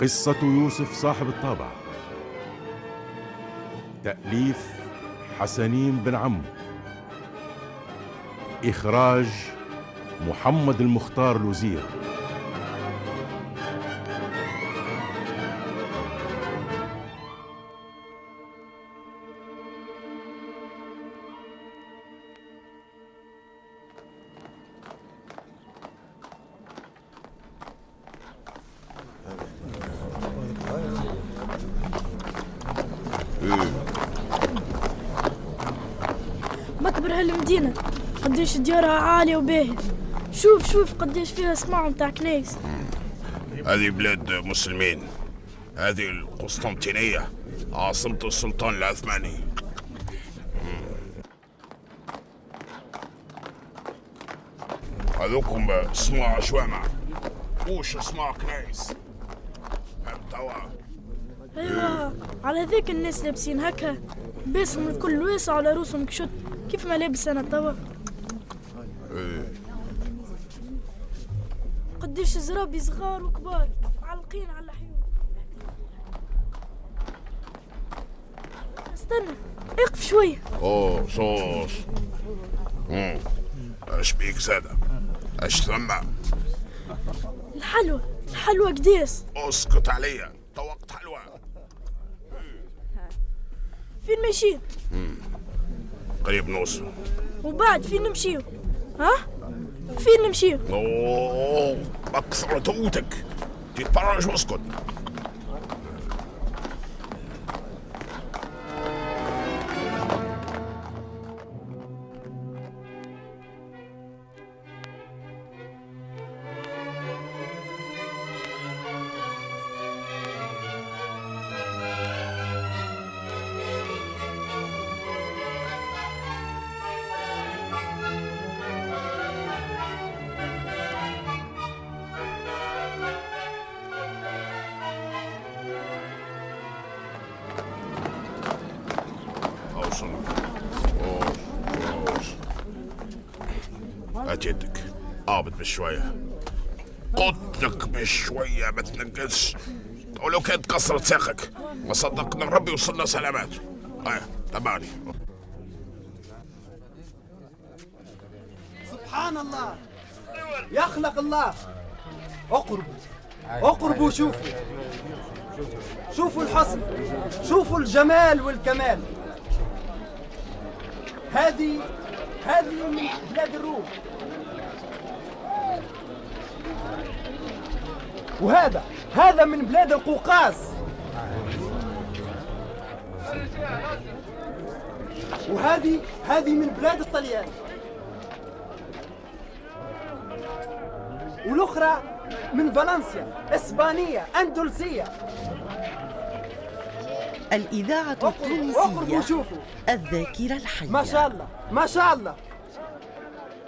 قصة يوسف صاحب الطابع. تأليف حسنين بن عمو إخراج محمد المختار لوزير هالمدينة قديش ديارها عالية وباهية شوف شوف قديش فيها سماع متاع كنايس. هذه بلاد مسلمين. هذه القسطنطينية عاصمة السلطان العثماني. هذوكم اسمها شوامع وش اسمها كنايس؟ فهمت أيوه على ذيك الناس لابسين هكا. باسهم الكل واسع على روسهم كشت كيف ما لابس أنا توا؟ قديش زرابي صغار وكبار معلقين على الحيوط. استنى اقف شوية أوه صوص. اش بيك زادة؟ اش ثم؟ الحلوى الحلوى قديس. أسكت عليا طوقت حلوى فين ماشيين؟ قريب نوصل وبعد فين نمشيو؟ ها؟ فين نمشيو؟ أوه أكثر توتك. تتفرج واسكت هات يدك بشوية. لك بشوية ما تنقصش ولو كانت كسرت ساقك. ما صدقنا ربي وصلنا سلامات. هيا تبعني. سبحان الله. يخلق الله. اقربوا. اقربوا شوفوا. شوفوا الحسن. شوفوا الجمال والكمال. هذه هذه من بلاد الروم. وهذا هذا من بلاد القوقاز. وهذه هذه من بلاد الطليان. والأخرى من فالنسيا إسبانية أندلسية. التونسية شوفوا الذاكرة الحية. ما شاء الله ما شاء الله.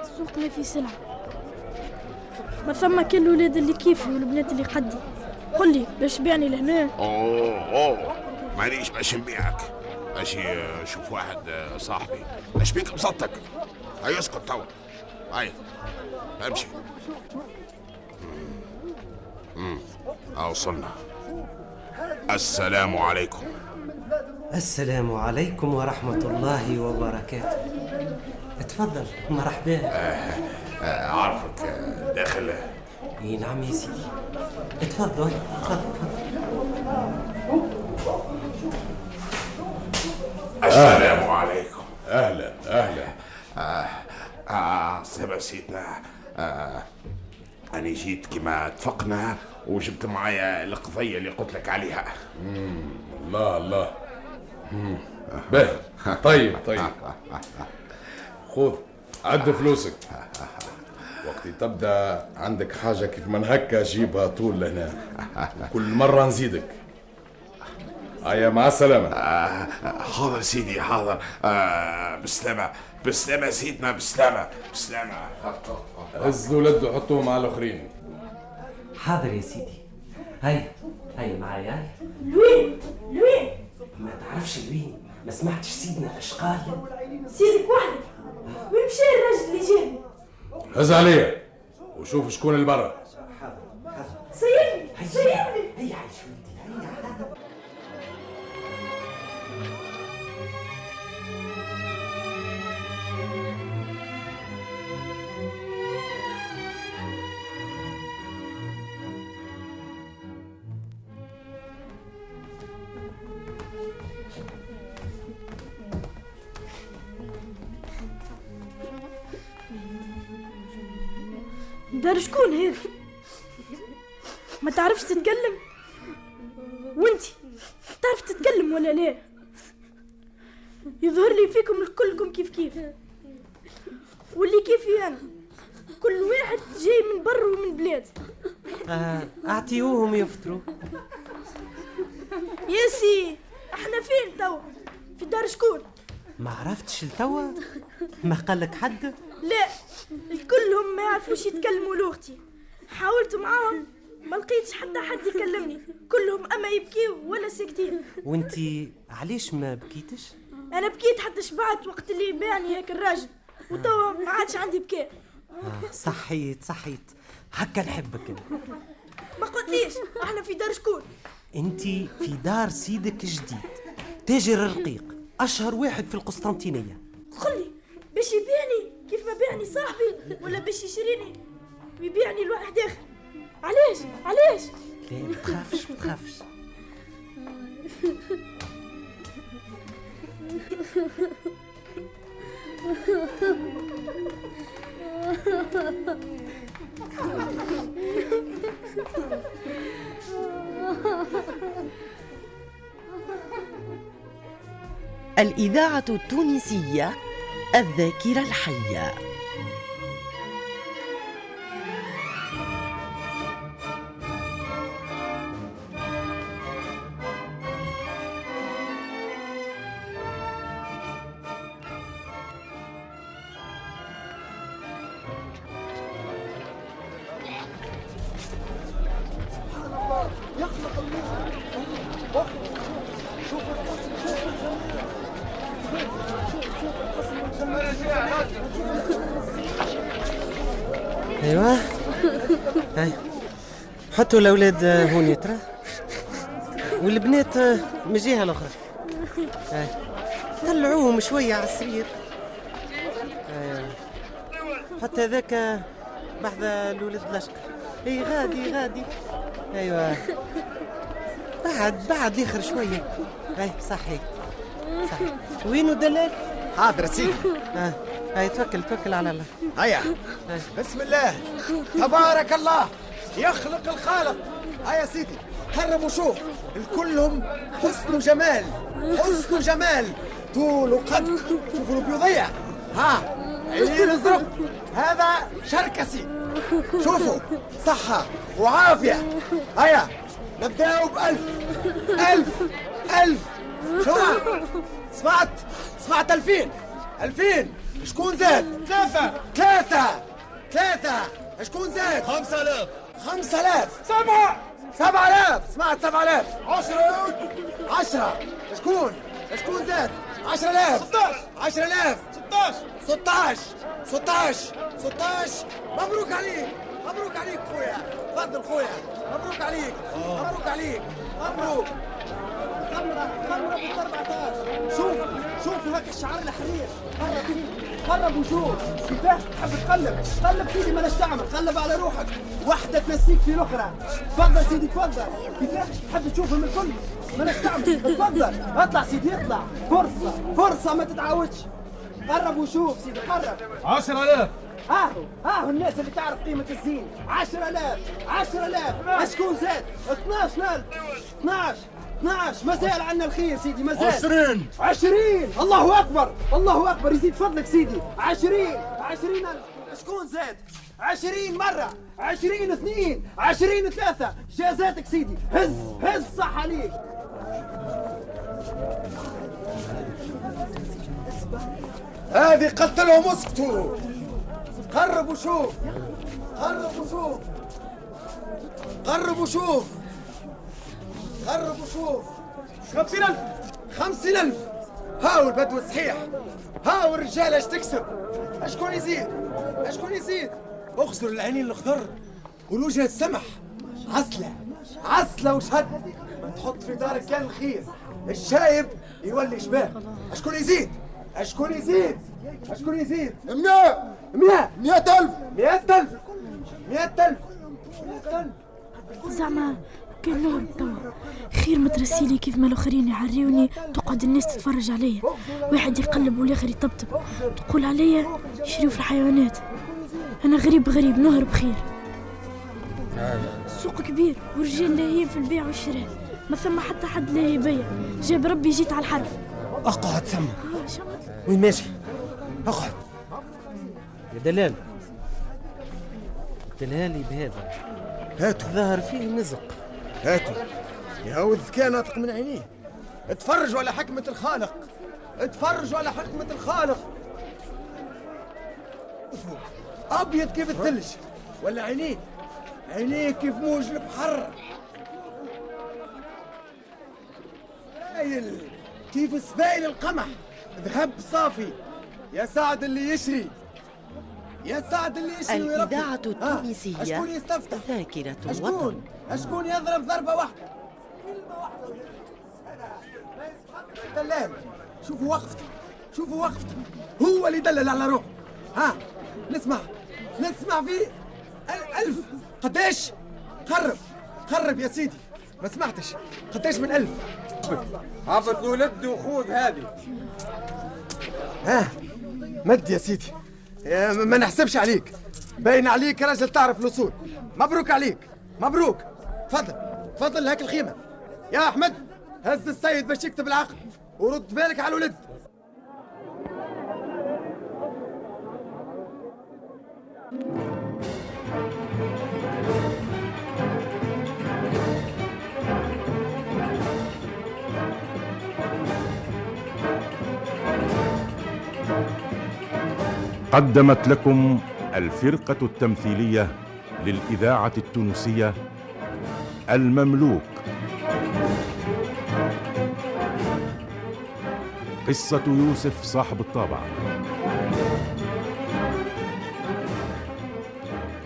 السوق ما في سلعة ما ثم كل الولاد اللي كيفي والبنات اللي قدي. قل لي باش بيعني لهنا؟ أوه أوه. مانيش باش نبيعك. باش شوف واحد آه، صاحبي. اش بيك بسطك هيا اسكت توا. هيا امشي. امم آه وصلنا. السلام عليكم. السلام عليكم ورحمة الله وبركاته. اتفضل مرحبا. آه، عارفك آه، داخل اي نعم يا سيدي. اتفضل اتفضل السلام عليكم. أهلا أهلا. آه آه سبا سيدنا آه أنا جيت كما اتفقنا وجبت معايا القضية اللي قلت لك عليها. الله الله. مم. باهي. طيب طيب. خذ عد فلوسك. وقت تبدأ عندك حاجة كيف من هكا جيبها طول لهنا. كل مرة نزيدك. هيا مع السلامة. آه حاضر سيدي حاضر. آه بسلامة. بسلامة سيدنا بسلامة. بسلامة. هز الولد وحطوه مع الآخرين. حاضر يا سيدي. هيا هيا معايا هيا. لوين؟ لوين؟ ما تعرفش لوين؟ ما سمعتش سيدنا اش قال سيدك وحدك وين مشى الراجل اللي جاني هز عليا. وشوف شكون اللي برا. دار شكون هذا؟ ما تعرفش تتكلم؟ وانتي تعرف تتكلم ولا لا؟ يظهر لي فيكم كلكم كيف كيف. واللي كيفي أنا كل واحد جاي من برا ومن بلاد. آه أعطيوهم يفطروا يا سي إحنا فين توا في دار شكون؟ ما عرفتش لتوا. ما قالك حد؟ لا الكلهم ما يعرفوش يتكلموا لغتي. حاولت معاهم ما لقيتش حتى حد يكلمني. كلهم أما يبكيوا ولا ساكتين. وإنتي علاش ما بكيتش؟ أنا بكيت حتى شبعت وقت اللي باعني هيك الراجل. وتوا ما عادش عندي بكاء. آه صحيت صحيت. هكا نحبك أنا. ما قلتليش أحنا في دار شكون؟ إنتي في دار سيدك الجديد تاجر الرقيق أشهر واحد في القسطنطينية. قولي باش يبيعني كيف ما بيعني صاحبي ولا باش يشريني؟ ويبيعني لواحد آخر. علاش؟ علاش؟ لا ما تخافش ما تخافش. الإذاعة التونسية الذاكرة الحية. أيوه. هاي حطوا الاولاد هوني ترى والبنات من الجهه الاخرى هاي طلعوهم شوية على السرير. أيوه حتى هذاك بعد الولد الأشقر. أي غادي غادي. أيوه. بعد بعد الآخر شوية. أي صحيح صحيح وينو دلال؟ حاضر سيدي. أه. هاي توكل توكل على الله. هيا. بسم الله. تبارك الله. يخلق الخالق. هيا سيدي. قرب وشوف الكلهم حسن وجمال حسن وجمال طول وقد. شوفوا البيضية. ها. عينين الزرق. هذا شركسي. شوفوا. صحة وعافية. هيا. نبداو بألف. ألف. ألف. شو؟ سمعت سمعت ألفين ألفين. شكون زاد؟ ثلاثة. ثلاثة. ثلاثة. شكون زاد؟ خمسة آلاف. خمسة آلاف. سبعة. سبعة آلاف. سمعت سبعة آلاف. عشرة. عشرة. شكون؟ شكون زاد؟ عشرة آلاف. ستاش. عشرة آلاف. ستاش. ستاش. ستاش. ستاش. مبروك عليك. مبروك عليك خويا. تفضل خويا. مبروك عليك. مبروك عليك. مبروك. خمرة خمرة بال 14 شوف. شوف هاك الشعار الحرير. قرب فيه. قرب وشوف. كيفاه تحب تقلب. قلب سيدي مالش تعمل قلب على روحك. واحدة تنسيك في الأخرى. تفضل سيدي تفضل. كيفاه تحب تشوفهم الكل. مالش تعمل تفضل. اطلع سيدي اطلع. فرصة. فرصة ما تتعاودش قرب وشوف سيدي قرب. 10000 هاهو هاهو الناس اللي تعرف قيمة الزين. 10000 10000 شكون زاد. 12000 12 12 مازال عندنا الخير سيدي مازال 20 20 الله أكبر الله أكبر يزيد فضلك سيدي. 20 20000 شكون زاد؟ عشرين مرة عشرين اثنين عشرين ثلاثة. جازاتك سيدي. هز هز صح عليك. هذه قتلهم اسكتوا. قرب وشوف قرب وشوف قرب وشوف قرب وشوف. خمسين ألف. خمسين ألف. هاو البدو الصحيح. هاو الرجال اش تكسب. أشكون يزيد؟ أشكون يزيد؟ اخزر العينين الخضر. والوجه السمح. عسلة. عسلة وشهد. تحط في دارك كان الخير. الشايب يولي شباب. أشكون يزيد؟ أشكون يزيد؟ أشكون يزيد؟ مئة مئة مئة ألف. مئة ألف. مئة ألف مئة ألف. زعما كان نور توا خير ما ترسيلي كيف ما الآخرين يعريوني تقعد الناس تتفرج عليا. واحد يقلب والآخر يطبطب. تقول عليا يشريو في الحيوانات. أنا غريب غريب نهرب خير. السوق كبير ورجال لاهيين في البيع والشراء. ما ثم حتى حد لا يبيع. جاب ربي جيت على الحرف. أقعد ثم. آه، وين ماشي؟ أقعد. يا دلال. دلالي بهذا هاتوا. ظهر فيه نزق هاتوا. يا هو الذكاء ناطق من عينيه. اتفرجوا على حكمة الخالق. اتفرجوا على حكمة الخالق. شوفوا، أبيض كيف الثلج. ولا عينيه؟ عينيه كيف موج البحر. سبايل كيف سبايل القمح. ذهب صافي. يا سعد اللي يشري. الإذاعة ها، التونسية أشكون يستفتح ذاكرة أشكون الوطن. أشكون يضرب ضربة واحدة. كلمة واحدة الدلال شوفوا وقفته شوفوا وقفته. هو اللي دلل على روحه. ها نسمع نسمع فيه ال- ألف. قديش؟ قرب قرب يا سيدي. ما سمعتش. قديش من ألف؟ هبط الولد وخذ هذه. ها مد يا سيدي. يا ما نحسبش عليك. باين عليك راجل تعرف الأصول. مبروك عليك. مبروك. تفضل. تفضل هاك الخيمة. يا أحمد هز السيد باش يكتب العقد ورد بالك على الولد. قدمت لكم الفرقة التمثيلية للإذاعة التونسية المملوك. قصة يوسف صاحب الطابع.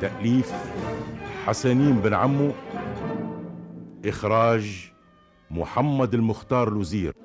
تأليف حسنين بن عمو. إخراج محمد المختار لوزير.